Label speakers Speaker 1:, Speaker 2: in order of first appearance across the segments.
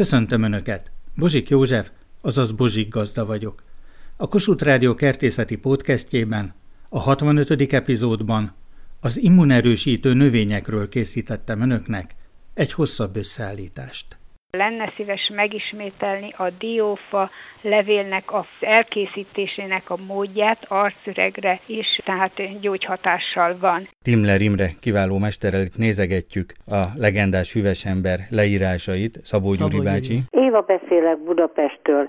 Speaker 1: Köszöntöm Önöket! Bozsik József, azaz Bozsik gazda vagyok. A Kossuth Rádió kertészeti podcastjében, a 65. epizódban az immunerősítő növényekről készítettem Önöknek egy hosszabb összeállítást.
Speaker 2: Lenne szíves megismételni a diófa levélnek az elkészítésének a módját arcüregre is, tehát gyógyhatással van.
Speaker 1: Timler Imre kiváló mesterrel itt nézegetjük a legendás hüves ember leírásait, Szabó Gyuri bácsi.
Speaker 3: Éva beszélek Budapestről.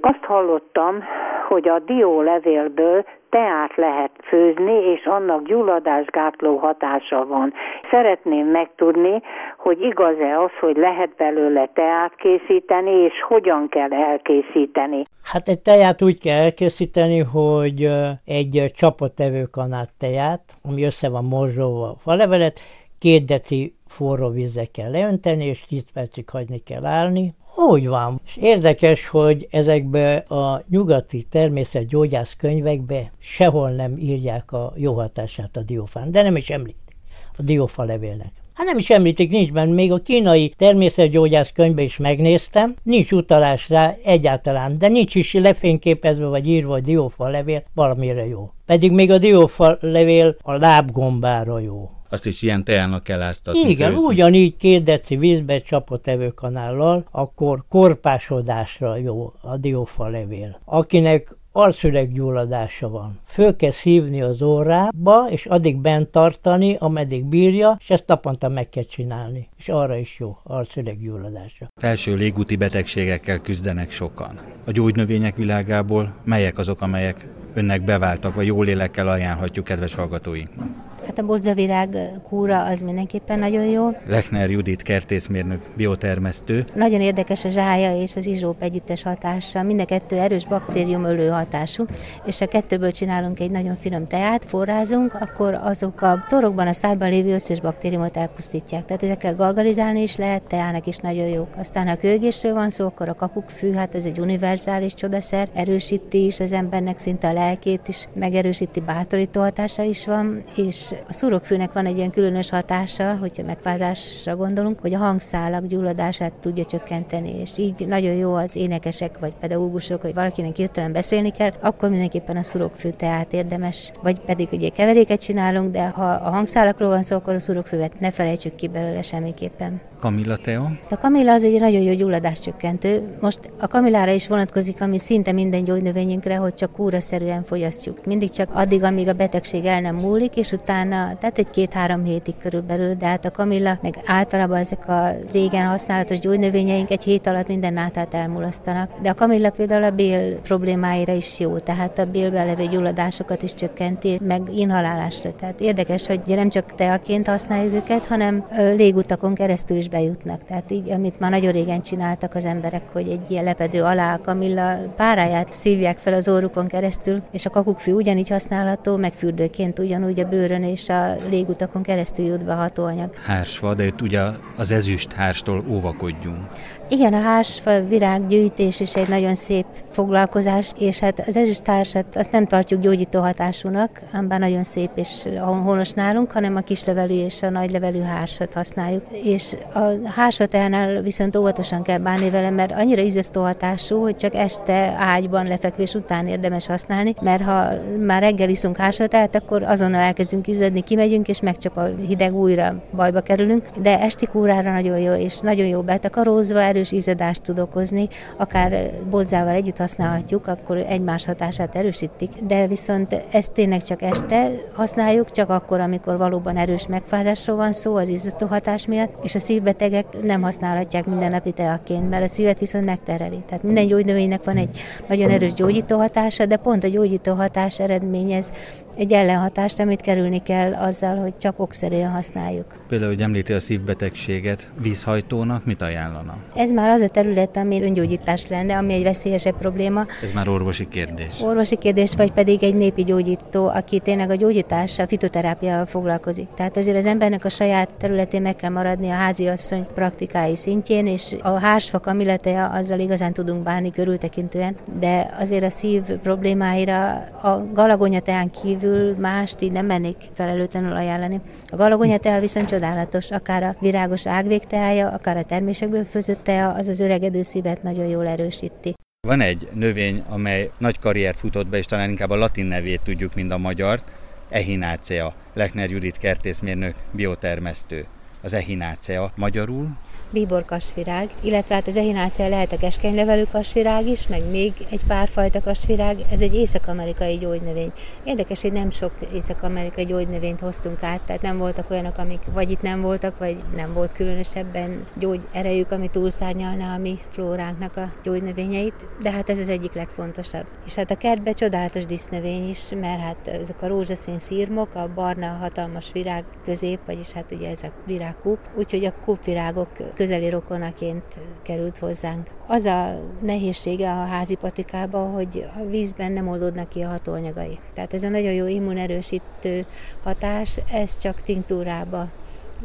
Speaker 3: Azt hallottam, hogy a dió levélből teát lehet főzni, és annak gyulladásgátló hatása van. Szeretném megtudni, hogy igaz-e az, hogy lehet belőle teát készíteni, és hogyan kell elkészíteni.
Speaker 4: Hát egy teát úgy kell elkészíteni, hogy egy csapatevő kanát teát, ami össze van morzsolva a falevelet, két deci forró vízzel kell leönteni, és 10 percig hagyni kell állni, úgy van. És érdekes, hogy ezekbe a nyugati természetgyógyász könyvekbe sehol nem írják a jó hatását a diófán, de nem is említik a diófa levélnek. Hát nem is említik, nincs benne. Még a kínai természetgyógyász könyvben is megnéztem, nincs utalás rá egyáltalán, de nincs is lefényképezve vagy írva a diófa levél, valamire jó. Pedig még a diófa levél a lábgombára jó
Speaker 1: azt is ilyen teának kell áztatni.
Speaker 4: Igen, főzni. ugyanígy két deci vízbe csapott evőkanállal, akkor korpásodásra jó a diófa levél. Akinek arszüreggyulladása van. Föl kell szívni az órába, és addig bent tartani, ameddig bírja, és ezt naponta meg kell csinálni. És arra is jó, arszüreggyulladása.
Speaker 1: Felső légúti betegségekkel küzdenek sokan. A gyógynövények világából melyek azok, amelyek önnek beváltak, vagy jól élekkel ajánlhatjuk kedves hallgatóinknak?
Speaker 5: Hát a bodzavirág kúra az mindenképpen nagyon jó.
Speaker 1: Lechner Judit kertészmérnök, biotermesztő.
Speaker 5: Nagyon érdekes a zsája és az izsóp együttes hatása. Mind a kettő erős baktérium ölő hatású, és a kettőből csinálunk egy nagyon finom teát, forrázunk, akkor azok a torokban, a szájban lévő összes baktériumot elpusztítják. Tehát ezekkel gargarizálni is lehet, teának is nagyon jók. Aztán ha kőgésről van szó, akkor a kakukkfű, hát ez egy univerzális csodaszer, erősíti is az embernek szinte a lelkét is, megerősíti, bátorító hatása is van, és a szurokfűnek van egy ilyen különös hatása, hogyha megfázásra gondolunk, hogy a hangszálak gyulladását tudja csökkenteni, és így nagyon jó az énekesek vagy pedagógusok, hogy valakinek hirtelen beszélni kell, akkor mindenképpen a szurokfű teát érdemes, vagy pedig ugye keveréket csinálunk, de ha a hangszálakról van szó, akkor a szurokfűvet ne felejtsük ki belőle semmiképpen.
Speaker 1: Kamilla Teo?
Speaker 5: A kamilla az egy nagyon jó gyulladáscsökkentő. Most a kamillára is vonatkozik, ami szinte minden gyógynövényünkre, hogy csak kúraszerűen fogyasztjuk. Mindig csak addig, amíg a betegség el nem múlik, és utána, tehát egy két-három hétig körülbelül, de hát a kamilla, meg általában ezek a régen használatos gyógynövényeink egy hét alatt minden nátát elmulasztanak. De a kamilla például a bél problémáira is jó, tehát a bélbe levő gyulladásokat is csökkenti, meg inhalálásra. Tehát érdekes, hogy nem csak teaként használjuk őket, hanem légutakon keresztül is bejutnak. Tehát így, amit már nagyon régen csináltak az emberek, hogy egy ilyen lepedő alá a kamilla páráját szívják fel az órukon keresztül, és a kakukkfű ugyanígy használható, meg fürdőként ugyanúgy a bőrön és a légutakon keresztül jut be hatóanyag.
Speaker 1: Hársva, de itt ugye az ezüst hárstól óvakodjunk.
Speaker 5: Igen, a hásfa virággyűjtés is egy nagyon szép foglalkozás, és hát az ezüsttársat azt nem tartjuk gyógyító hatásúnak, bár nagyon szép és honos nálunk, hanem a kislevelű és a nagylevelű hársat használjuk. És a hásfatánál viszont óvatosan kell bánni vele, mert annyira ízesztó hatású, hogy csak este ágyban lefekvés után érdemes használni, mert ha már reggel iszunk hásfatát, akkor azonnal elkezdünk izzadni, kimegyünk, és megcsap a hideg újra bajba kerülünk, de esti kúrára nagyon jó, és nagyon jó betakarózva, erős izzadást tud okozni, akár bolzával együtt használhatjuk, akkor egymás hatását erősítik, de viszont ezt tényleg csak este használjuk, csak akkor, amikor valóban erős megfázásról van szó az izzató hatás miatt, és a szívbetegek nem használhatják mindennapi teaként, mert a szívet viszont megtereli. Tehát minden gyógynövénynek van egy nagyon erős gyógyító hatása, de pont a gyógyító hatás eredményez egy ellenhatást, amit kerülni kell azzal, hogy csak okszerűen használjuk.
Speaker 1: Például, hogy említi a szívbetegséget, vízhajtónak mit ajánlana?
Speaker 5: Ez már az a terület, ami öngyógyítás lenne, ami egy veszélyesebb probléma.
Speaker 1: Ez már orvosi kérdés.
Speaker 5: Orvosi kérdés, vagy pedig egy népi gyógyító, aki tényleg a gyógyítással, fitoterápiával foglalkozik. Tehát azért az embernek a saját területén meg kell maradni a háziasszony praktikái szintjén, és a hársfa kamiletea azzal igazán tudunk bánni körültekintően, de azért a szív problémáira a galagonyateán kívül mást így nem mennék felelőtlenül ajánlani. A galagonya tea viszont csodálatos, akár a virágos ágvégteája, akár a termésekből főzött tea, az az öregedő szívet nagyon jól erősíti.
Speaker 1: Van egy növény, amely nagy karriert futott be, és talán inkább a latin nevét tudjuk, mint a magyart, Ehinácea, Lechner Judit kertészmérnök, biotermesztő. Az Ehinácea magyarul
Speaker 5: bíbor kasvirág, illetve hát az ehinácia lehet a keskenylevelű kasvirág is, meg még egy pár fajta kasvirág, ez egy észak-amerikai gyógynövény. Érdekes, hogy nem sok észak-amerikai gyógynövényt hoztunk át, tehát nem voltak olyanok, amik vagy itt nem voltak, vagy nem volt különösebben gyógyerejük, ami túlszárnyalná a mi flóránknak a gyógynövényeit, de hát ez az egyik legfontosabb. És hát a kertben csodálatos dísznövény is, mert hát ezek a rózsaszín szírmok, a barna hatalmas virág közép, vagyis hát ugye ez a virágkúp, úgyhogy a kúpvirágok közeli rokonaként került hozzánk. Az a nehézsége a házi patikában, hogy a vízben nem oldódnak ki a hatóanyagai. Tehát ez a nagyon jó immunerősítő hatás, ez csak tinktúrába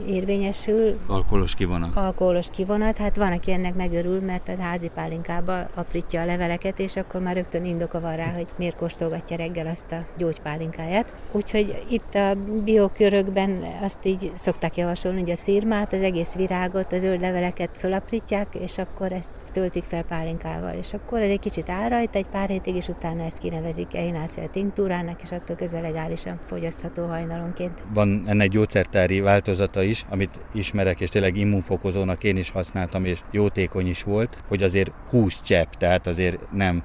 Speaker 5: érvényesül.
Speaker 1: Alkoholos kivonat.
Speaker 5: Alkoholos kivonat, hát van, aki ennek megörül, mert a házi pálinkába aprítja a leveleket, és akkor már rögtön indoka van rá, hogy miért kóstolgatja reggel azt a gyógypálinkáját. Úgyhogy itt a biokörökben azt így szokták javasolni, hogy a szírmát, az egész virágot, az zöld leveleket fölaprítják, és akkor ezt töltik fel pálinkával, és akkor ez egy kicsit áll rajta egy pár hétig, és utána ezt kinevezik ehinácia tinktúrának, és attól közel legálisan fogyasztható hajnalonként.
Speaker 1: Van ennek gyógyszertári változata is, amit ismerek, és tényleg immunfokozónak én is használtam, és jótékony is volt, hogy azért 20 csepp, tehát azért nem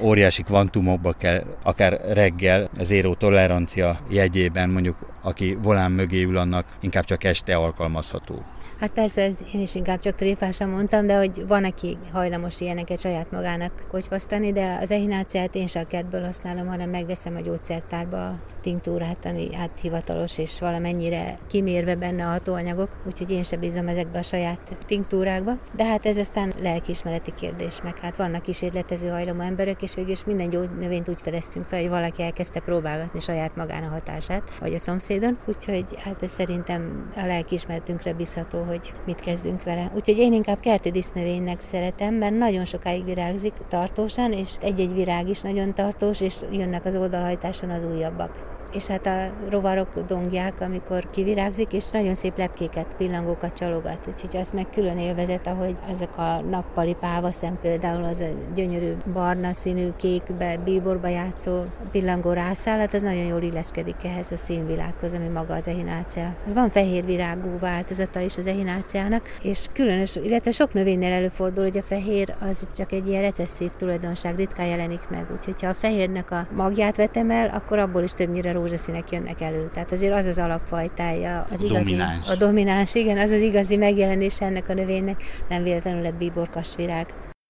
Speaker 1: óriási kvantumokba kell, akár reggel az éró tolerancia jegyében mondjuk, aki volán mögé ül, annak inkább csak este alkalmazható.
Speaker 5: Hát persze, ez én is inkább csak tréfásan mondtam, de hogy van, aki hajlamos ilyeneket saját magának kocsvasztani, de az ehináciát én sem a kertből használom, hanem megveszem a gyógyszertárba tinktúrát, ami hát hivatalos és valamennyire kimérve benne a hatóanyagok, úgyhogy én sem bízom ezekbe a saját tinktúrákba. De hát ez aztán lelkiismereti kérdés, meg hát vannak kísérletező hajlamú emberek, és végül is minden gyógynövényt úgy fedeztünk fel, hogy valaki elkezdte próbálgatni saját magán a hatását, vagy a szomszédon, úgyhogy hát ez szerintem a lelkiismeretünkre bízható, hogy mit kezdünk vele. Úgyhogy én inkább kerti disznövénynek szeretem, mert nagyon sokáig virágzik tartósan, és egy-egy virág is nagyon tartós, és jönnek az oldalhajtáson az újabbak és hát a rovarok dongják, amikor kivirágzik, és nagyon szép lepkéket, pillangókat csalogat, úgyhogy az meg külön élvezet, ahogy ezek a nappali pávaszem például az a gyönyörű barna színű, kékbe, bíborba játszó pillangó rászáll, hát ez nagyon jól illeszkedik ehhez a színvilághoz, ami maga az ehinácia. Van fehér virágú változata is az ehináciának, és különös, illetve sok növénynél előfordul, hogy a fehér az csak egy ilyen recesszív tulajdonság, ritkán jelenik meg, úgyhogy ha a fehérnek a magját vetem el, akkor abból is többnyire rózsaszínek jönnek elő. Tehát azért az az alapfajtája, az
Speaker 1: a
Speaker 5: igazi,
Speaker 1: domináns.
Speaker 5: a domináns, igen, az az igazi megjelenés ennek a növénynek, nem véletlenül lett bíborkasvirág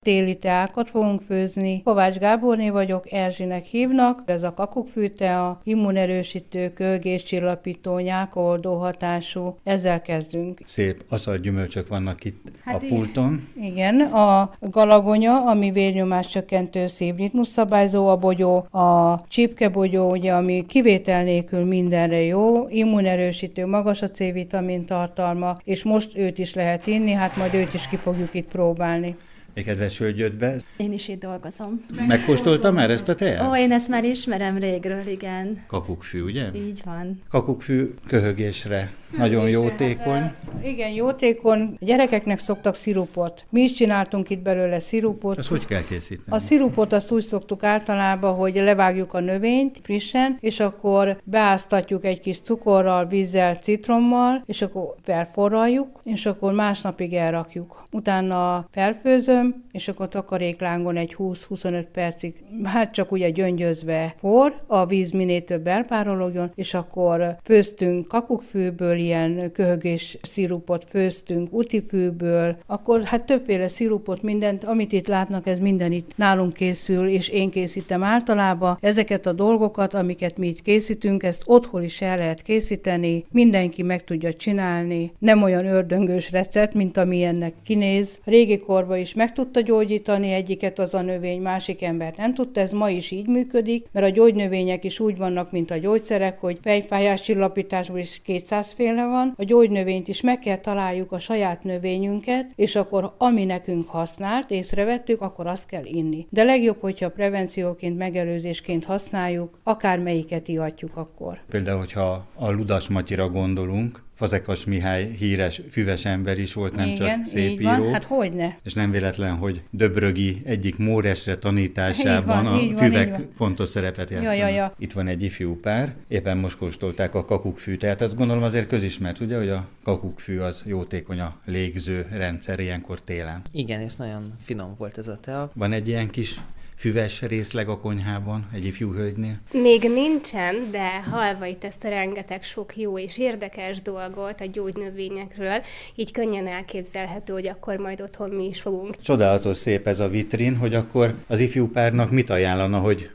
Speaker 6: téli teákat fogunk főzni. Kovács Gáborné vagyok, Erzsinek hívnak. Ez a kakukkfűte a immunerősítő, kölgéscsillapító, nyálkoldó hatású. Ezzel kezdünk.
Speaker 1: Szép aszalt gyümölcsök vannak itt hát a pulton.
Speaker 6: Igen, a galagonya, ami vérnyomás csökkentő szívritmus szabályzó, a bogyó, a csipkebogyó, ugye, ami kivétel nélkül mindenre jó, immunerősítő, magas a C-vitamin tartalma, és most őt is lehet inni, hát majd őt is ki fogjuk itt próbálni.
Speaker 1: Egy kedves hölgy jött be.
Speaker 7: Én is itt dolgozom.
Speaker 1: Megkóstoltam már ezt a teát?
Speaker 7: Ó, én ezt már ismerem régről, igen.
Speaker 1: Kakukkfű, ugye?
Speaker 7: Így van.
Speaker 1: Kakukkfű köhögésre. Nagyon jótékony.
Speaker 6: Igen, jótékony. A gyerekeknek szoktak szirupot. Mi is csináltunk itt belőle szirupot.
Speaker 1: Ezt hogy kell készíteni?
Speaker 6: A szirupot azt úgy szoktuk általában, hogy levágjuk a növényt frissen, és akkor beáztatjuk egy kis cukorral, vízzel, citrommal, és akkor felforraljuk, és akkor másnapig elrakjuk. Utána felfőzöm, és akkor takaréklángon egy 20-25 percig, hát csak ugye gyöngyözve for, a víz minél több elpárologjon, és akkor főztünk kakukkfűből, ilyen köhögés szirupot főztünk utifűből, akkor hát többféle szirupot, mindent, amit itt látnak, ez minden itt nálunk készül, és én készítem általában. Ezeket a dolgokat, amiket mi itt készítünk, ezt otthon is el lehet készíteni, mindenki meg tudja csinálni, nem olyan ördöngős recept, mint amilyennek kinéz. Régi korban is meg tudta gyógyítani egyiket az a növény, másik ember nem tudta, ez ma is így működik, mert a gyógynövények is úgy vannak, mint a gyógyszerek, hogy fejfájás csillapításból is 200 féle sokféle van, a gyógynövényt is meg kell találjuk a saját növényünket, és akkor ami nekünk használt, észrevettük, akkor azt kell inni. De legjobb, hogyha prevencióként, megelőzésként használjuk, akármelyiket ihatjuk akkor.
Speaker 1: Például, hogyha a Ludas Matyira gondolunk, Fazekas Mihály híres füves ember is volt, nem
Speaker 6: Igen,
Speaker 1: csak szép
Speaker 6: így
Speaker 1: író.
Speaker 6: Van. Hát hogyne.
Speaker 1: És nem véletlen, hogy Döbrögi egyik Móresre tanításában
Speaker 6: van,
Speaker 1: a
Speaker 6: van,
Speaker 1: füvek
Speaker 6: van.
Speaker 1: fontos szerepet
Speaker 6: Ja,
Speaker 1: játszanak.
Speaker 6: ja, ja.
Speaker 1: Itt van egy ifjú pár, éppen most kóstolták a kakukkfű, tehát azt gondolom azért közismert, ugye, hogy a kakukkfű az jótékony a légző rendszer ilyenkor télen.
Speaker 8: Igen, és nagyon finom volt ez a tea.
Speaker 1: Van egy ilyen kis füves részleg a konyhában, egy ifjú hölgynél?
Speaker 9: Még nincsen, de halva itt ezt a rengeteg sok jó és érdekes dolgot a gyógynövényekről, így könnyen elképzelhető, hogy akkor majd otthon mi is fogunk.
Speaker 1: Csodálatos szép ez a vitrin, hogy akkor az ifjú párnak mit ajánlana, hogy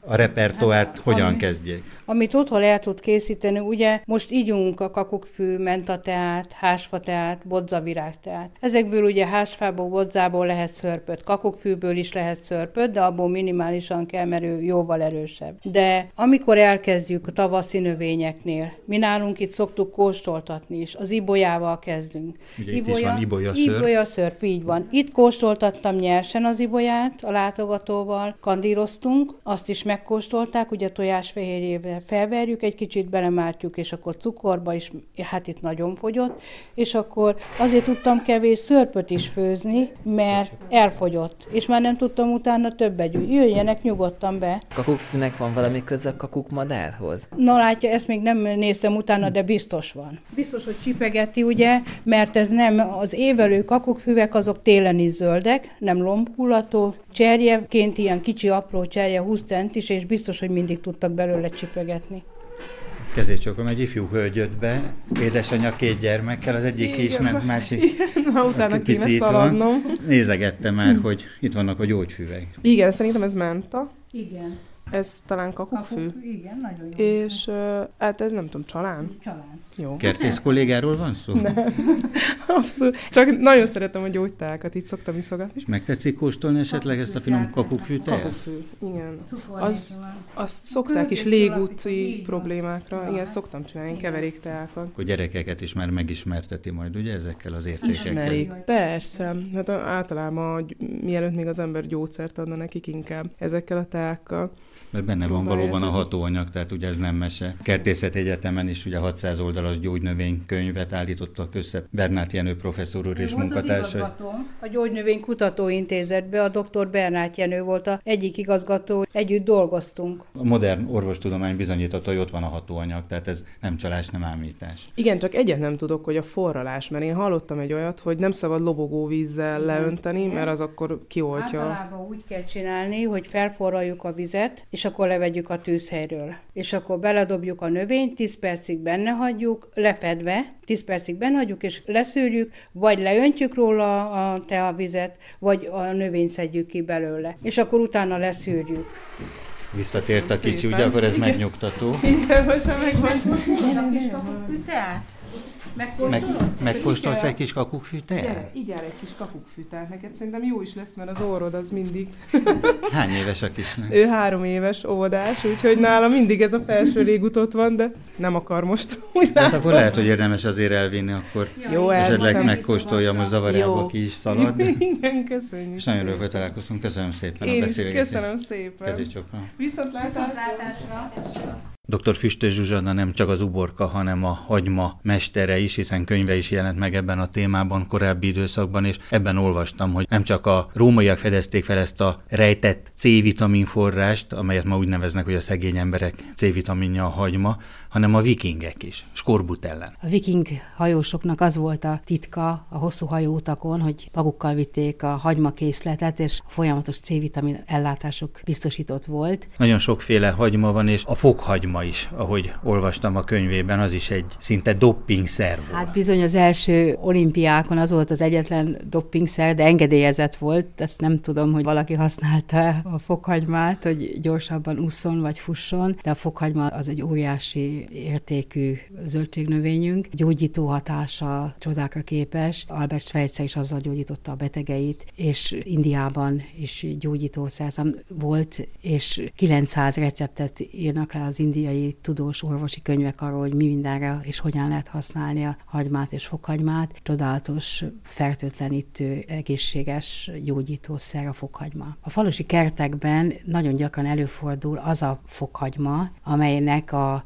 Speaker 1: a repertoárt hogyan
Speaker 6: ami-
Speaker 1: kezdjék?
Speaker 6: Amit otthon el tud készíteni, ugye most ígyunk a kakukkfű, mentateát, hásfateát, bodzavirágteát. Ezekből ugye hásfából, bodzából lehet szörpöt, kakukkfűből is lehet szörpöt, de abból minimálisan kell, mert ő jóval erősebb. De amikor elkezdjük a tavaszi növényeknél, mi nálunk itt szoktuk kóstoltatni is, az ibolyával kezdünk.
Speaker 1: Ugye itt is van ibolya szörp.
Speaker 6: Ibolya szörp, így van. Itt kóstoltattam nyersen az ibolyát a látogatóval, kandíroztunk, azt is megkóstolták, ugye tojásfehérjével felverjük, egy kicsit belemártjuk, és akkor cukorba is, hát itt nagyon fogyott, és akkor azért tudtam kevés szörpöt is főzni, mert elfogyott, és már nem tudtam utána többet gyújtani. Jöjjenek nyugodtan be.
Speaker 8: Kakukkfűnek van valami köze a kakukmadárhoz?
Speaker 6: Na látja, ezt még nem néztem utána, de biztos van. Biztos, hogy csipegeti, ugye, mert ez nem az évelő kakukkfüvek, azok télen is zöldek, nem lombhullató, cserjeként ilyen kicsi apró cserje, 20 centis, és biztos, hogy mindig tudtak belőle csipegetni.
Speaker 1: Kezét csokom, egy ifjú hölgy jött be, édesanyja két gyermekkel, az egyik ki is ment, másik
Speaker 10: Ma utána
Speaker 1: pici
Speaker 10: kéne
Speaker 1: itt van.
Speaker 10: szaladnom.
Speaker 1: Nézegette már, hogy itt vannak a gyógyfüvek.
Speaker 10: Igen, szerintem ez menta.
Speaker 6: Igen.
Speaker 10: Ez talán kakukkfű.
Speaker 6: Igen, nagyon jó.
Speaker 10: És uh, hát ez nem tudom, csalán?
Speaker 6: Család.
Speaker 10: Jó.
Speaker 1: Kertész kollégáról van szó?
Speaker 10: Abszolút. Csak nagyon szeretem a gyógytákat, így szoktam iszogatni.
Speaker 1: És megtetszik kóstolni esetleg ezt a finom kakukkfű tejet?
Speaker 10: Kakukkfű, igen. Az, azt szokták is légúti problémákra. Igen, szoktam csinálni keverékteákat.
Speaker 1: Akkor gyerekeket is már megismerteti majd, ugye, ezekkel az értékekkel.
Speaker 10: Ismerik. Persze. Hát általában, mielőtt még az ember gyógyszert adna nekik inkább ezekkel a teákkal.
Speaker 1: Mert benne van valóban a hatóanyag, tehát ugye ez nem mese. Kertészet Egyetemen is ugye 600 oldalas gyógynövénykönyvet állítottak össze Bernát Jenő professzor úr és munkatársai.
Speaker 6: igazgatóm. A Gyógynövény Kutatóintézetben a dr. Bernát Jenő volt a egyik igazgató, együtt dolgoztunk.
Speaker 1: A modern orvostudomány bizonyította, hogy ott van a hatóanyag, tehát ez nem csalás, nem ámítás.
Speaker 10: Igen, csak egyet nem tudok, hogy a forralás, mert én hallottam egy olyat, hogy nem szabad lobogó vízzel leönteni, mert az akkor kioltja.
Speaker 6: Általában úgy kell csinálni, hogy felforraljuk a vizet, és akkor levegyük a tűzhelyről. És akkor beledobjuk a növényt, 10 percig benne hagyjuk, lefedve, 10 percig benne hagyjuk, és leszűrjük, vagy leöntjük róla a teavizet, vagy a növényt szedjük ki belőle. És akkor utána leszűrjük.
Speaker 1: Visszatért a kicsi, ugye, akkor ez
Speaker 10: Igen.
Speaker 1: megnyugtató.
Speaker 10: Igen, most már megvan.
Speaker 1: Meg, megkóstolsz egy kis kakukkfű tejet?
Speaker 10: Gyere, így egy kis kakukkfűtát. Neked szerintem jó is lesz, mert az orrod az mindig.
Speaker 1: Hány éves a kisnek?
Speaker 10: Ő három éves óvodás, úgyhogy nála mindig ez a felső rég ott van, de nem akar most. Úgy
Speaker 1: Hát akkor lehet, hogy érdemes azért elvinni, akkor
Speaker 10: Jó,
Speaker 1: esetleg megkóstolja, most zavarába
Speaker 10: Jó.
Speaker 1: ki is szalad.
Speaker 10: Igen, köszönjük.
Speaker 1: És nagyon örülök, hogy találkoztunk. Köszönöm szépen a
Speaker 10: Én is
Speaker 1: beszélgetést.
Speaker 10: köszönöm szépen.
Speaker 1: Kezécsokra.
Speaker 10: Viszontlátásra.
Speaker 1: Dr. Füstös Zsuzsanna nem csak az uborka, hanem a hagyma mestere is, hiszen könyve is jelent meg ebben a témában korábbi időszakban, és ebben olvastam, hogy nem csak a rómaiak fedezték fel ezt a rejtett C-vitamin forrást, amelyet ma úgy neveznek, hogy a szegény emberek C-vitaminja a hagyma, hanem a vikingek is, skorbut ellen.
Speaker 11: A viking hajósoknak az volt a titka a hosszú hajóutakon, hogy magukkal vitték a hagymakészletet, és a folyamatos C-vitamin ellátásuk biztosított volt.
Speaker 1: Nagyon sokféle hagyma van, és a fokhagyma is, ahogy olvastam a könyvében, az is egy szinte doppingszer volt.
Speaker 11: Hát bizony az első olimpiákon az volt az egyetlen doppingszer, de engedélyezett volt. Ezt nem tudom, hogy valaki használta a fokhagymát, hogy gyorsabban ússzon vagy fusson, de a fokhagyma az egy óriási értékű zöldségnövényünk. Gyógyító hatása csodákra képes. Albert Schweitzer is azzal gyógyította a betegeit, és Indiában is gyógyító szerszám volt, és 900 receptet írnak rá az indiai tudós orvosi könyvek arról, hogy mi mindenre és hogyan lehet használni a hagymát és fokhagymát. Csodálatos, fertőtlenítő, egészséges gyógyítószer a fokhagyma. A falusi kertekben nagyon gyakran előfordul az a fokhagyma, amelynek a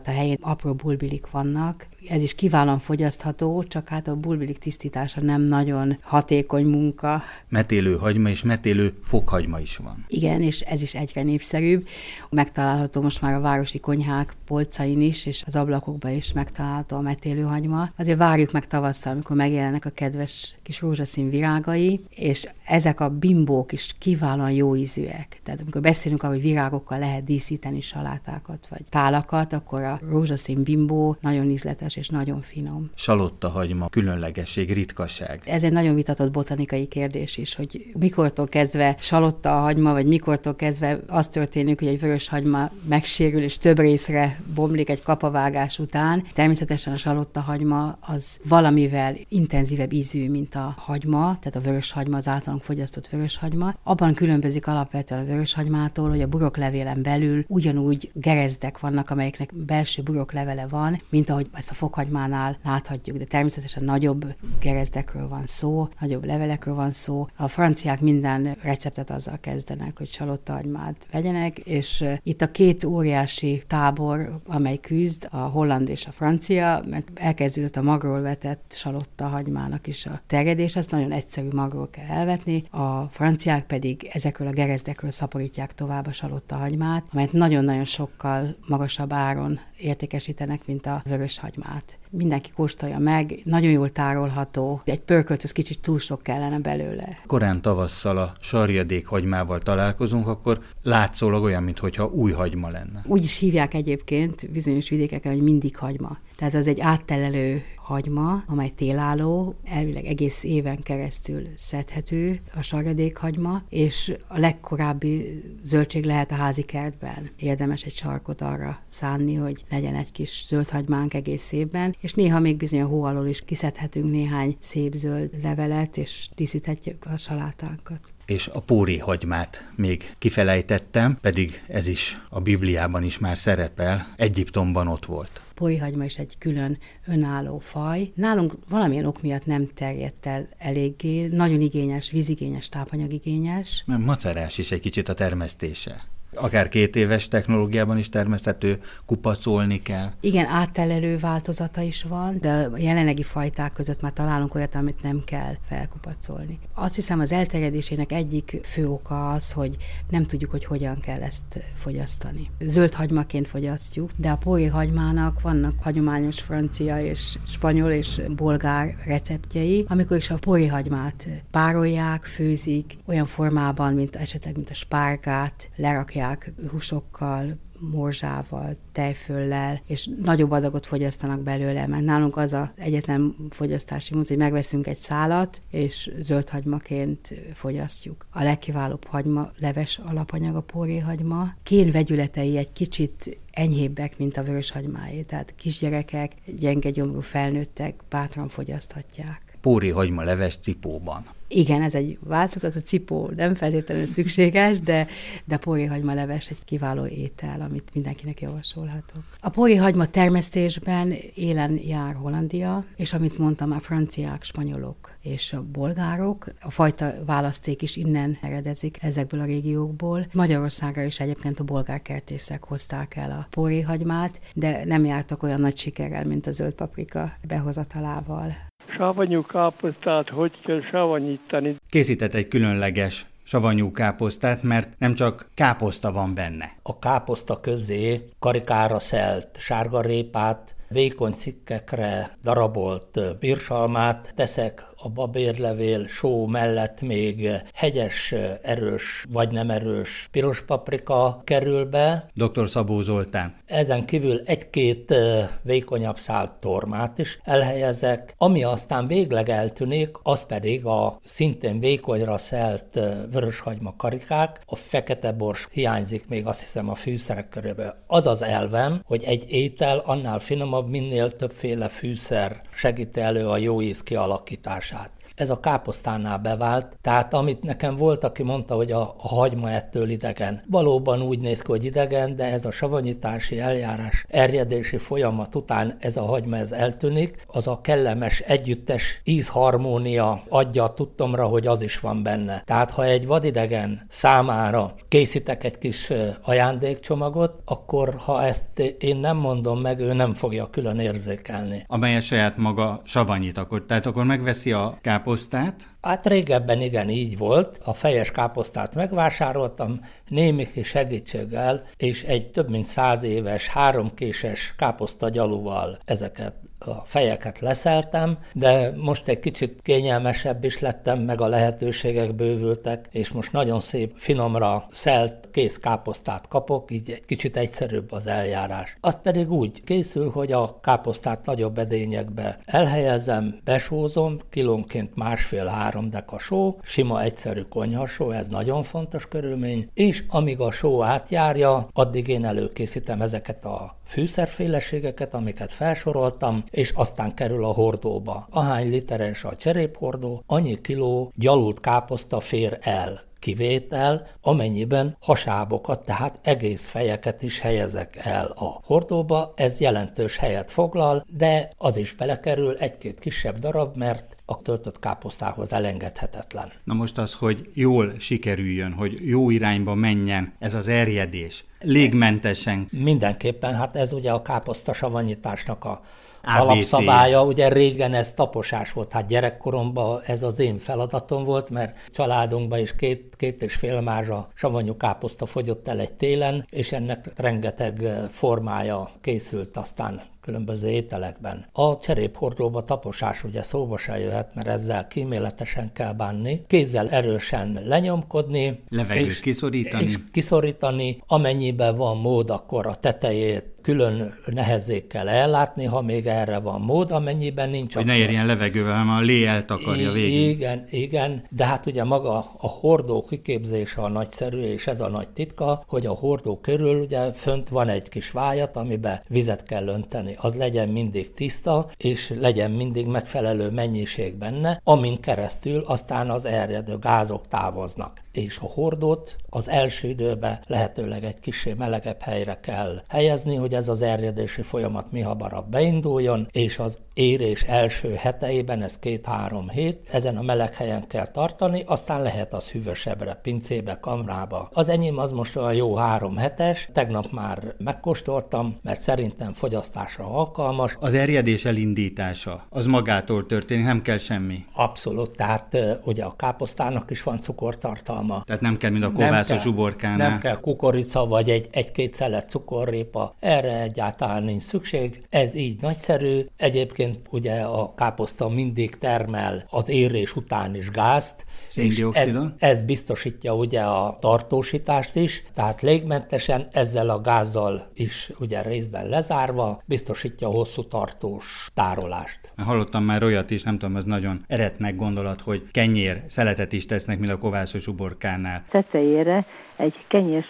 Speaker 11: virágzata helyén apró bulbilik vannak, ez is kiválóan fogyasztható, csak hát a bulbilik tisztítása nem nagyon hatékony munka.
Speaker 1: Metélő hagyma és metélő fokhagyma is van.
Speaker 11: Igen, és ez is egyre népszerűbb. Megtalálható most már a városi konyhák polcain is, és az ablakokban is megtalálható a metélőhagyma. Azért várjuk meg tavasszal, amikor megjelennek a kedves kis rózsaszín virágai, és ezek a bimbók is kiválóan jó ízűek. Tehát amikor beszélünk arról, hogy virágokkal lehet díszíteni salátákat vagy tálakat, akkor a rózsaszín bimbó nagyon ízletes és nagyon finom.
Speaker 1: Salotta hagyma, különlegesség, ritkaság.
Speaker 11: Ez egy nagyon vitatott botanikai kérdés is, hogy mikortól kezdve salotta a hagyma, vagy mikortól kezdve az történik, hogy egy vörös hagyma megsérül, és több részre bomlik egy kapavágás után. Természetesen a salotta hagyma az valamivel intenzívebb ízű, mint a hagyma, tehát a vörös hagyma, az általunk fogyasztott vörös hagyma. Abban különbözik alapvetően a vörös hagymától, hogy a buroklevélen belül ugyanúgy gerezdek vannak, amelyeknek belső buroklevele van, mint ahogy ezt a fokhagymánál láthatjuk, de természetesen nagyobb gerezdekről van szó, nagyobb levelekről van szó. A franciák minden receptet azzal kezdenek, hogy salotta hagymát vegyenek, és itt a két óriási tábor, amely küzd, a holland és a francia, mert elkezdődött a magról vetett salotta hagymának is a terjedés, azt nagyon egyszerű magról kell elvetni, a franciák pedig ezekről a gerezdekről szaporítják tovább a salotta hagymát, amelyet nagyon-nagyon sokkal magasabb áron értékesítenek, mint a vörös hagymát. Mindenki kóstolja meg, nagyon jól tárolható, egy pörköltöz kicsit túl sok kellene belőle.
Speaker 1: Korán tavasszal a sarjadék hagymával találkozunk, akkor látszólag olyan, mintha új hagyma lenne.
Speaker 11: Úgy is hívják egyébként bizonyos vidékeken, hogy mindig hagyma. Tehát az egy áttelelő hagyma, amely télálló, elvileg egész éven keresztül szedhető a sargadékhagyma, és a legkorábbi zöldség lehet a házi kertben. Érdemes egy sarkot arra szánni, hogy legyen egy kis zöldhagymánk egész évben, és néha még bizony a hó alól is kiszedhetünk néhány szép zöld levelet, és díszíthetjük a salátánkat
Speaker 1: és a póri hagymát még kifelejtettem, pedig ez is a Bibliában is már szerepel, Egyiptomban ott volt
Speaker 11: polyhagyma is egy külön önálló faj. Nálunk valamilyen ok miatt nem terjedt el eléggé, nagyon igényes, vízigényes, tápanyagigényes.
Speaker 1: Macerás is egy kicsit a termesztése akár két éves technológiában is termeszthető, kupacolni kell.
Speaker 11: Igen, áttelelő változata is van, de a jelenlegi fajták között már találunk olyat, amit nem kell felkupacolni. Azt hiszem az elterjedésének egyik fő oka az, hogy nem tudjuk, hogy hogyan kell ezt fogyasztani. Zöld hagymaként fogyasztjuk, de a póri hagymának vannak hagyományos francia és spanyol és bolgár receptjei, amikor is a póri hagymát párolják, főzik, olyan formában, mint esetleg mint a spárgát, lerakják rakják húsokkal, morzsával, tejföllel, és nagyobb adagot fogyasztanak belőle, mert nálunk az az egyetlen fogyasztási mód, hogy megveszünk egy szálat, és zöldhagymaként fogyasztjuk. A legkiválóbb hagyma, leves alapanyag a póréhagyma. Kén vegyületei egy kicsit enyhébbek, mint a vöröshagymáé, tehát kisgyerekek, gyenge gyomrú felnőttek bátran fogyaszthatják.
Speaker 1: Póri hagyma leves cipóban.
Speaker 11: Igen, ez egy változat, a cipó nem feltétlenül szükséges, de, de pórihagyma leves egy kiváló étel, amit mindenkinek javasolhatok. A pórihagyma termesztésben élen jár Hollandia, és amit mondtam, a franciák, spanyolok és a bolgárok. A fajta választék is innen eredezik ezekből a régiókból. Magyarországra is egyébként a bolgár kertészek hozták el a pórihagymát, de nem jártak olyan nagy sikerrel, mint a zöld paprika behozatalával
Speaker 12: savanyú káposztát hogy kell savanyítani.
Speaker 1: Készített egy különleges savanyú káposztát, mert nem csak káposzta van benne.
Speaker 13: A káposzta közé karikára szelt sárgarépát, vékony cikkekre darabolt birsalmát, teszek a babérlevél só mellett még hegyes, erős vagy nem erős piros paprika kerül be.
Speaker 1: Dr. Szabó Zoltán.
Speaker 13: Ezen kívül egy-két vékonyabb szált tormát is elhelyezek, ami aztán végleg eltűnik, az pedig a szintén vékonyra szelt vöröshagyma karikák, a fekete bors hiányzik még azt hiszem a fűszerek körülbelül. Az az elvem, hogy egy étel annál finomabb, minél többféle fűszer segíti elő a jó íz kialakítását. Ez a káposztánál bevált, tehát amit nekem volt, aki mondta, hogy a, a hagyma ettől idegen. Valóban úgy néz ki, hogy idegen, de ez a savanyítási eljárás erjedési folyamat után ez a hagyma ez eltűnik, az a kellemes együttes ízharmónia adja a tudtomra, hogy az is van benne. Tehát ha egy vadidegen számára készítek egy kis ajándékcsomagot, akkor ha ezt én nem mondom meg, ő nem fogja külön érzékelni.
Speaker 1: Amelyet saját maga savanyít akkor. Tehát akkor megveszi a káposztát?
Speaker 13: postát, Hát régebben igen, így volt. A fejes káposztát megvásároltam, némi kis segítséggel, és egy több mint száz éves, háromkéses káposztagyaluval ezeket a fejeket leszeltem, de most egy kicsit kényelmesebb is lettem, meg a lehetőségek bővültek, és most nagyon szép, finomra szelt kész káposztát kapok, így egy kicsit egyszerűbb az eljárás. Az pedig úgy készül, hogy a káposztát nagyobb edényekbe elhelyezem, besózom, kilónként másfél-három deka só, sima egyszerű konyhasó, ez nagyon fontos körülmény, és amíg a só átjárja, addig én előkészítem ezeket a fűszerféleségeket, amiket felsoroltam, és aztán kerül a hordóba. Ahány literes a cseréphordó, annyi kiló gyalult káposzta fér el kivétel, amennyiben hasábokat, tehát egész fejeket is helyezek el a hordóba. Ez jelentős helyet foglal, de az is belekerül egy-két kisebb darab, mert a töltött káposztához elengedhetetlen.
Speaker 1: Na most az, hogy jól sikerüljön, hogy jó irányba menjen ez az erjedés, légmentesen.
Speaker 13: Mindenképpen, hát ez ugye a káposzta savanyításnak a ABC. alapszabálya. Ugye régen ez taposás volt, hát gyerekkoromban ez az én feladatom volt, mert családunkban is két, két és fél mázsa savanyú káposzta fogyott el egy télen, és ennek rengeteg formája készült aztán különböző ételekben. A cseréphordóba taposás ugye szóba se jöhet, mert ezzel kíméletesen kell bánni, kézzel erősen lenyomkodni,
Speaker 1: levegőt és, kiszorítani.
Speaker 13: és kiszorítani, amennyiben van mód, akkor a tetejét külön nehezékkel ellátni, ha még erre van mód, amennyiben nincs.
Speaker 1: Hogy akkor... ne érjen levegővel, hanem a lé eltakarja végig.
Speaker 13: Igen, igen, de hát ugye maga a hordó kiképzése a nagyszerű, és ez a nagy titka, hogy a hordó körül ugye fönt van egy kis vájat, amiben vizet kell önteni. Az legyen mindig tiszta, és legyen mindig megfelelő mennyiség benne, amin keresztül aztán az erjedő gázok távoznak és a hordót az első időben lehetőleg egy kicsi melegebb helyre kell helyezni, hogy ez az erjedési folyamat mi hamarabb beinduljon, és az érés első heteiben, ez két-három hét, ezen a meleg helyen kell tartani, aztán lehet az hűvösebbre, pincébe, kamrába. Az enyém az most olyan jó három hetes, tegnap már megkóstoltam, mert szerintem fogyasztásra alkalmas.
Speaker 1: Az erjedés elindítása, az magától történik, nem kell semmi.
Speaker 13: Abszolút, tehát ugye a káposztának is van cukortartalma.
Speaker 1: Tehát nem kell, mint a kovászos uborkánál.
Speaker 13: Nem kell kukorica, vagy egy, egy-két szelet cukorrépa, erre egyáltalán nincs szükség. Ez így nagyszerű. Egyébként ugye a káposzta mindig termel az érés után is gázt, és ez, ez biztosítja ugye a tartósítást is, tehát légmentesen ezzel a gázzal is ugye részben lezárva biztosítja a hosszú tartós tárolást.
Speaker 1: Hallottam már olyat is, nem tudom, ez nagyon eretnek gondolat, hogy kenyér szeletet is tesznek, mint a kovászos uborkánál.
Speaker 3: Tetejére egy kenyér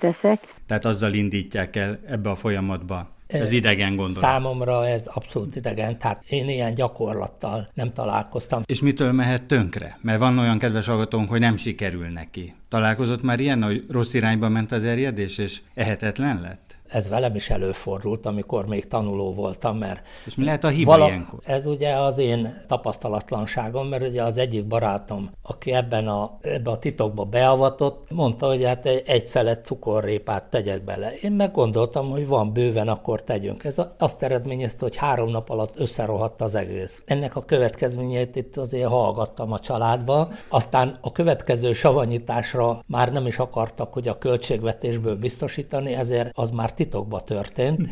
Speaker 3: teszek.
Speaker 1: Tehát azzal indítják el ebbe a folyamatba ez idegen gondolat.
Speaker 13: Számomra ez abszolút idegen, tehát én ilyen gyakorlattal nem találkoztam.
Speaker 1: És mitől mehet tönkre? Mert van olyan kedves hallgatónk, hogy nem sikerül neki. Találkozott már ilyen, hogy rossz irányba ment az erjedés, és ehetetlen lett?
Speaker 13: Ez velem is előfordult, amikor még tanuló voltam, mert...
Speaker 1: És mi lehet a hiba vala, ilyenkor?
Speaker 13: Ez ugye az én tapasztalatlanságom, mert ugye az egyik barátom, aki ebben a, ebbe a titokba beavatott, mondta, hogy hát egy szelet cukorrépát tegyek bele. Én meg gondoltam, hogy van bőven, akkor tegyünk. Ez azt eredményezte, hogy három nap alatt összerohadt az egész. Ennek a következményeit itt azért hallgattam a családba, aztán a következő savanyításra már nem is akartak, hogy a költségvetésből biztosítani, ezért az már titokba történt,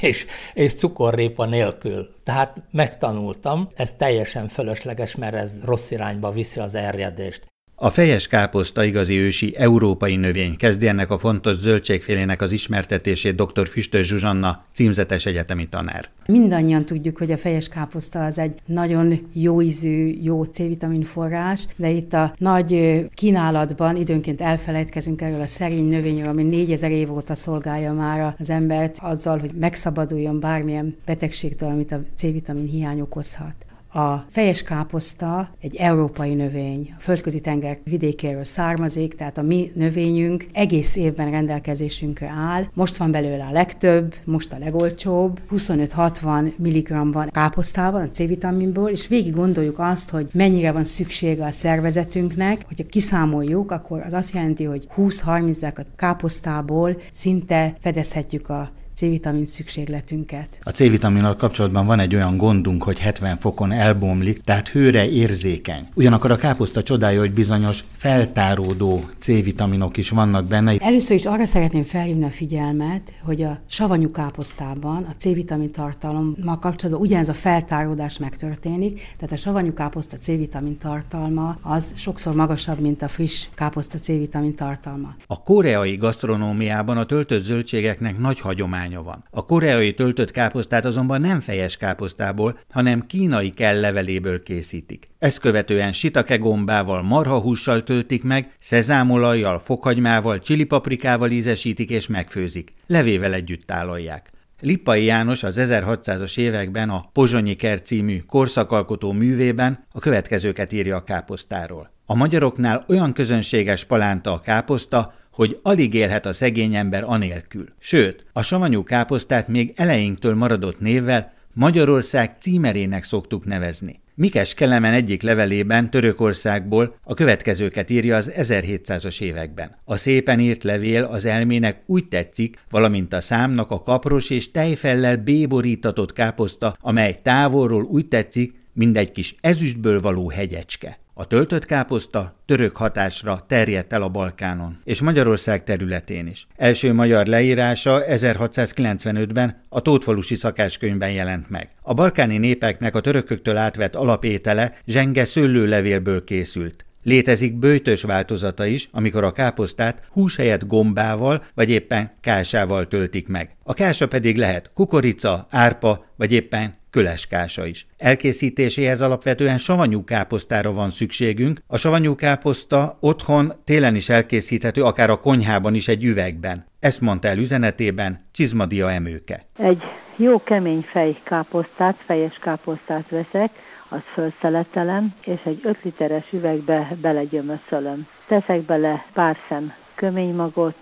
Speaker 13: és, és cukorrépa nélkül. Tehát megtanultam, ez teljesen fölösleges, mert ez rossz irányba viszi az erjedést.
Speaker 1: A fejes káposzta igazi ősi európai növény kezdi ennek a fontos zöldségfélének az ismertetését dr. Füstös Zsuzsanna, címzetes egyetemi tanár.
Speaker 11: Mindannyian tudjuk, hogy a fejes káposzta az egy nagyon jó ízű, jó C-vitamin forrás, de itt a nagy kínálatban időnként elfelejtkezünk erről a szerény növényről, ami 4000 év óta szolgálja már az embert azzal, hogy megszabaduljon bármilyen betegségtől, amit a C-vitamin hiány okozhat. A fejes káposzta egy európai növény, a földközi tenger vidékéről származik, tehát a mi növényünk egész évben rendelkezésünkre áll. Most van belőle a legtöbb, most a legolcsóbb, 25-60 mg-ban káposztában, a C-vitaminból, és végig gondoljuk azt, hogy mennyire van szüksége a szervezetünknek, hogyha kiszámoljuk, akkor az azt jelenti, hogy 20-30 a káposztából szinte fedezhetjük a C-vitamin szükségletünket.
Speaker 1: A C-vitaminnal kapcsolatban van egy olyan gondunk, hogy 70 fokon elbomlik, tehát hőre érzékeny. Ugyanakkor a káposzta csodája, hogy bizonyos feltáródó C-vitaminok is vannak benne.
Speaker 11: Először is arra szeretném felhívni a figyelmet, hogy a savanyú káposztában a C-vitamin tartalommal kapcsolatban ugyanez a feltáródás megtörténik, tehát a savanyú káposzta C-vitamin tartalma az sokszor magasabb, mint a friss káposzta C-vitamin tartalma.
Speaker 1: A koreai gasztronómiában a töltött zöldségeknek nagy hagyomány hagyománya van. A koreai töltött káposztát azonban nem fejes káposztából, hanem kínai kell leveléből készítik. Ezt követően sitake gombával, marhahússal töltik meg, szezámolajjal, fokhagymával, csilipaprikával ízesítik és megfőzik. Levével együtt tálalják. Lippai János az 1600-as években a Pozsonyi Ker című korszakalkotó művében a következőket írja a káposztáról. A magyaroknál olyan közönséges palánta a káposzta, hogy alig élhet a szegény ember anélkül. Sőt, a savanyú káposztát még elejénktől maradott névvel Magyarország címerének szoktuk nevezni. Mikes Kelemen egyik levelében Törökországból a következőket írja az 1700-as években. A szépen írt levél az elmének úgy tetszik, valamint a számnak a kapros és tejfellel béborítatott káposzta, amely távolról úgy tetszik, mint egy kis ezüstből való hegyecske. A töltött káposzta török hatásra terjedt el a Balkánon, és Magyarország területén is. Első magyar leírása 1695-ben a Tótfalusi szakáskönyvben jelent meg. A balkáni népeknek a törököktől átvett alapétele zsenge szőlőlevélből készült. Létezik bőtös változata is, amikor a káposztát hús helyett gombával vagy éppen kásával töltik meg. A kása pedig lehet kukorica, árpa vagy éppen köleskása is. Elkészítéséhez alapvetően savanyú káposztára van szükségünk. A savanyú káposzta otthon télen is elkészíthető, akár a konyhában is egy üvegben. Ezt mondta el üzenetében Csizmadia Emőke.
Speaker 14: Egy jó kemény fej káposztát, fejes káposztát veszek, azt felszeletelem, és egy 5 literes üvegbe belegyömöszölöm. Teszek bele pár szem köménymagot,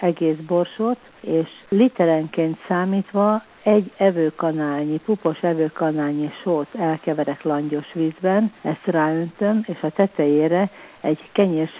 Speaker 14: egész borsot, és literenként számítva egy evőkanálnyi, pupos evőkanálnyi sót elkeverek langyos vízben, ezt ráöntöm, és a tetejére egy kenyér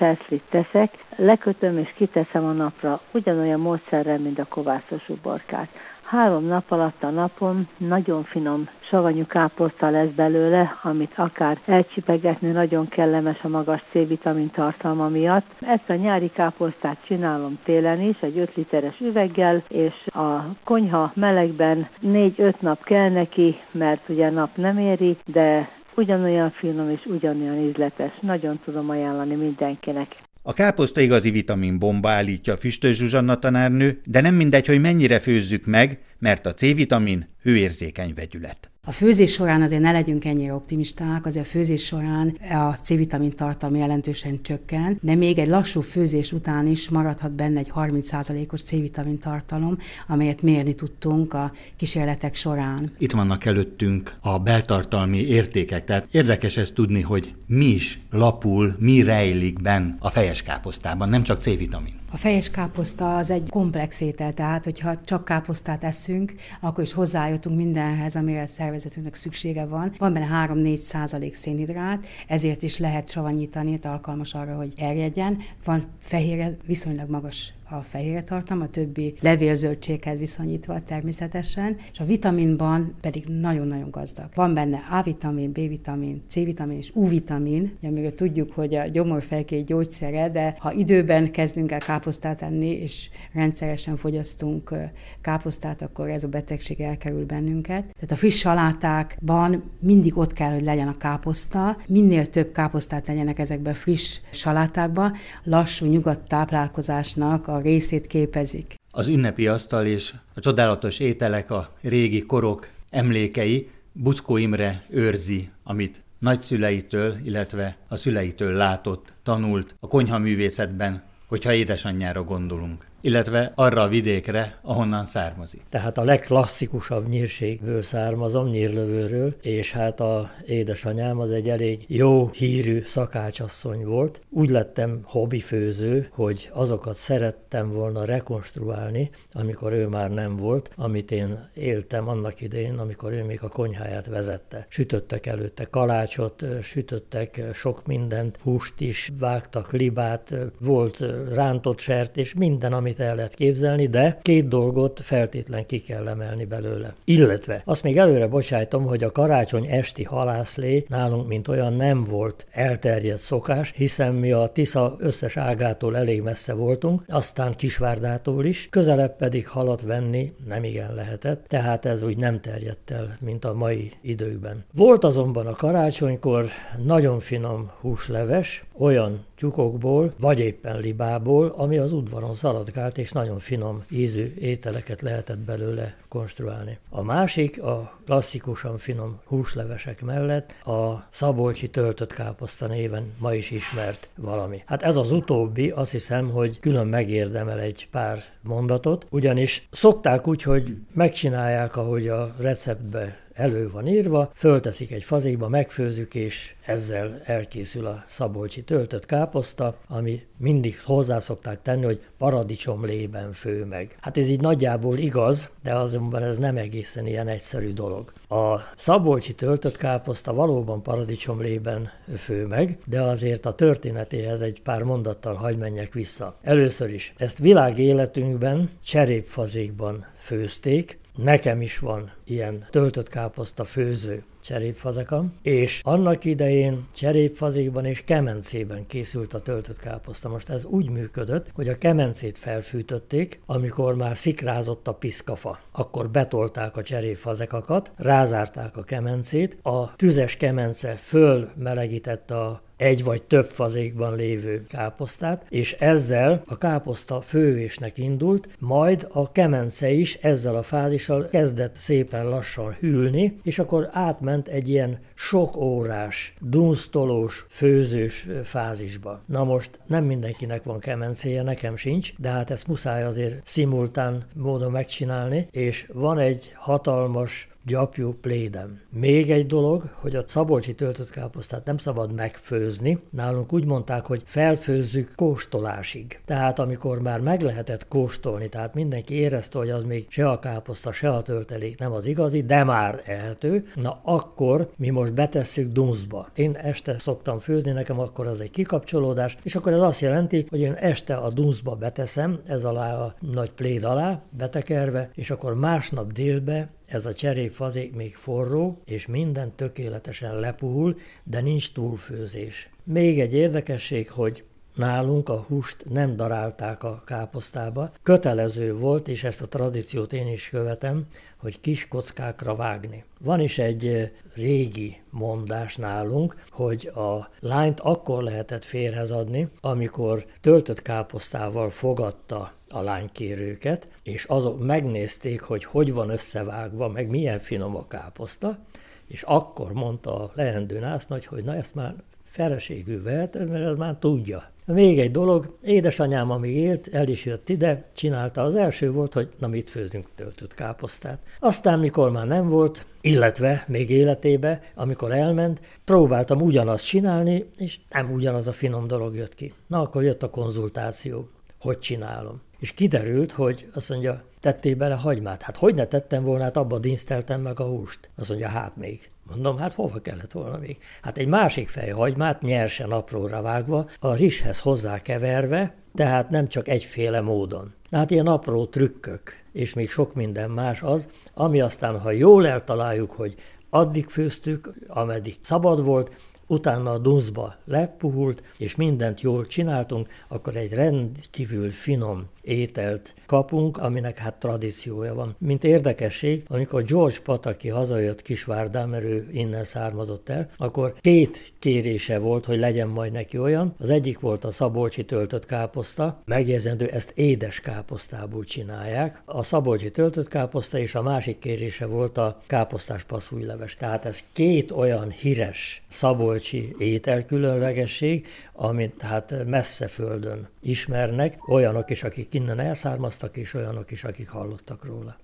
Speaker 14: teszek, lekötöm és kiteszem a napra, ugyanolyan módszerrel, mint a kovászos uborkát. Három nap alatt a napon nagyon finom savanyú káposzta lesz belőle, amit akár elcsipegetni nagyon kellemes a magas C-vitamin tartalma miatt. Ezt a nyári káposztát csinálom télen is, egy 5 literes üveggel, és a konyha melegben 4-5 nap kell neki, mert ugye nap nem éri, de ugyanolyan finom és ugyanolyan ízletes. Nagyon tudom ajánlani mindenkinek.
Speaker 1: A káposzta igazi vitaminbomba állítja a füstös Zsuzsanna tanárnő, de nem mindegy, hogy mennyire főzzük meg, mert a C-vitamin hőérzékeny vegyület.
Speaker 11: A főzés során azért ne legyünk ennyire optimisták, azért a főzés során a C-vitamin tartalma jelentősen csökken, de még egy lassú főzés után is maradhat benne egy 30%-os C-vitamin tartalom, amelyet mérni tudtunk a kísérletek során.
Speaker 1: Itt vannak előttünk a beltartalmi értékek, tehát érdekes ezt tudni, hogy mi is lapul, mi rejlik benn a fejes káposztában, nem csak C-vitamin.
Speaker 11: A fejes káposzta az egy komplex étel, tehát hogyha csak káposztát eszünk, akkor is hozzájutunk mindenhez, amire a szervezetünknek szüksége van. Van benne 3-4 százalék szénhidrát, ezért is lehet savanyítani, alkalmas arra, hogy erjedjen. Van fehérje, viszonylag magas a fehérje tartalom, a többi levélzöldséghez viszonyítva természetesen, és a vitaminban pedig nagyon-nagyon gazdag. Van benne A-vitamin, B-vitamin, C-vitamin és U-vitamin, amiről tudjuk, hogy a gyomorfejkély gyógyszere, de ha időben kezdünk el káposztát enni, és rendszeresen fogyasztunk káposztát, akkor ez a betegség elkerül bennünket. Tehát a friss salátákban mindig ott kell, hogy legyen a káposzta, minél több káposztát legyenek ezekbe a friss salátákba, lassú, nyugodt táplálkozásnak részét képezik.
Speaker 1: Az ünnepi asztal és a csodálatos ételek, a régi korok emlékei Buckó Imre őrzi, amit nagyszüleitől, illetve a szüleitől látott, tanult a konyhaművészetben, hogyha édesanyjára gondolunk. Illetve arra a vidékre, ahonnan származik.
Speaker 15: Tehát a legklasszikusabb nyírségből származom, nyírlövőről, és hát a édesanyám az egy elég jó hírű szakácsasszony volt. Úgy lettem hobbifőző, hogy azokat szerettem volna rekonstruálni, amikor ő már nem volt, amit én éltem annak idején, amikor ő még a konyháját vezette. Sütöttek előtte kalácsot, sütöttek sok mindent, húst is, vágtak libát, volt rántott sert, és minden, amit el lehet képzelni, de két dolgot feltétlen ki kell emelni belőle. Illetve azt még előre bocsájtom, hogy a karácsony esti halászlé nálunk, mint olyan nem volt elterjedt szokás, hiszen mi a Tisza összes ágától elég messze voltunk, aztán Kisvárdától is, közelebb pedig halat venni nem igen lehetett, tehát ez úgy nem terjedt el, mint a mai időkben. Volt azonban a karácsonykor nagyon finom húsleves, olyan csukokból, vagy éppen libából, ami az udvaron szaladgált, és nagyon finom ízű ételeket lehetett belőle konstruálni. A másik, a klasszikusan finom húslevesek mellett a szabolcsi töltött káposzta néven ma is ismert valami. Hát ez az utóbbi, azt hiszem, hogy külön megérdemel egy pár mondatot, ugyanis szokták úgy, hogy megcsinálják, ahogy a receptbe elő van írva, fölteszik egy fazékba, megfőzük, és ezzel elkészül a szabolcsi töltött káposzta, ami mindig hozzá szokták tenni, hogy paradicsom lében fő meg. Hát ez így nagyjából igaz, de azonban ez nem egészen ilyen egyszerű dolog. A szabolcsi töltött káposzta valóban paradicsom lében fő meg, de azért a történetéhez egy pár mondattal hagy menjek vissza. Először is, ezt világéletünkben cserépfazékban főzték, Nekem is van ilyen töltött káposzta főző cserépfazekam, és annak idején cserépfazékban és kemencében készült a töltött káposzta. Most ez úgy működött, hogy a kemencét felfűtötték, amikor már szikrázott a piszkafa. Akkor betolták a cserépfazekakat, rázárták a kemencét, a tüzes kemence fölmelegítette a egy vagy több fazékban lévő káposztát, és ezzel a káposzta fővésnek indult, majd a kemence is ezzel a fázissal kezdett szépen lassan hűlni, és akkor átment egy ilyen sok órás, dunsztolós, főzős fázisba. Na most nem mindenkinek van kemencéje, nekem sincs, de hát ezt muszáj azért szimultán módon megcsinálni, és van egy hatalmas gyapjú plédem. Még egy dolog, hogy a szabolcsi töltött káposztát nem szabad megfőzni. Nálunk úgy mondták, hogy felfőzzük kóstolásig. Tehát amikor már meg lehetett kóstolni, tehát mindenki érezte, hogy az még se a káposzta, se a töltelék nem az igazi, de már ehető, na akkor mi most betesszük dunszba. Én este szoktam főzni, nekem akkor az egy kikapcsolódás, és akkor ez azt jelenti, hogy én este a dunszba beteszem, ez alá a nagy pléd alá, betekerve, és akkor másnap délbe ez a cserépfazék még forró, és minden tökéletesen lepuhul, de nincs túlfőzés. Még egy érdekesség, hogy Nálunk a húst nem darálták a káposztába. Kötelező volt, és ezt a tradíciót én is követem, hogy kis kockákra vágni. Van is egy régi mondás nálunk, hogy a lányt akkor lehetett férhez adni, amikor töltött káposztával fogadta a lánykérőket, és azok megnézték, hogy hogy van összevágva, meg milyen finom a káposzta, és akkor mondta a leendő násznagy, hogy na ezt már feleségül vehet, mert ez már tudja. Még egy dolog, édesanyám, amíg élt, el is jött ide, csinálta. Az első volt, hogy na mit főzünk töltött káposztát. Aztán, mikor már nem volt, illetve még életébe, amikor elment, próbáltam ugyanazt csinálni, és nem ugyanaz a finom dolog jött ki. Na, akkor jött a konzultáció. Hogy csinálom? És kiderült, hogy azt mondja, tettél bele hagymát. Hát hogy ne tettem volna, hát abba dinszteltem meg a húst. Azt mondja, hát még. Mondom, hát hova kellett volna még? Hát egy másik fej hagymát nyersen apróra vágva, a rizshez hozzá keverve, tehát nem csak egyféle módon. Hát ilyen apró trükkök, és még sok minden más az, ami aztán, ha jól eltaláljuk, hogy addig főztük, ameddig szabad volt, utána a dunszba lepuhult, és mindent jól csináltunk, akkor egy rendkívül finom ételt kapunk, aminek hát tradíciója van. Mint érdekesség, amikor George Pataki hazajött Kisvárdán, mert ő innen származott el, akkor két kérése volt, hogy legyen majd neki olyan. Az egyik volt a szabolcsi töltött káposzta, megjegyzendő, ezt édes káposztából csinálják. A szabolcsi töltött káposzta és a másik kérése volt a káposztás passzújleves. Tehát ez két olyan híres szabolcsi ételkülönlegesség, amit hát messze földön ismernek, olyanok is, akik innen elszármaztak, és olyanok is, akik hallottak róla.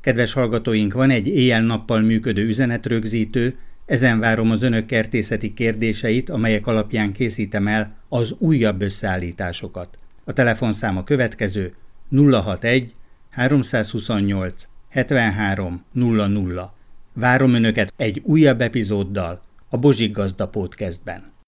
Speaker 1: Kedves hallgatóink, van egy éjjel-nappal működő üzenetrögzítő, ezen várom az önök kertészeti kérdéseit, amelyek alapján készítem el az újabb összeállításokat. A telefonszám a következő 061 328 73 00. Várom önöket egy újabb epizóddal a Bozsik Gazda Podcastben.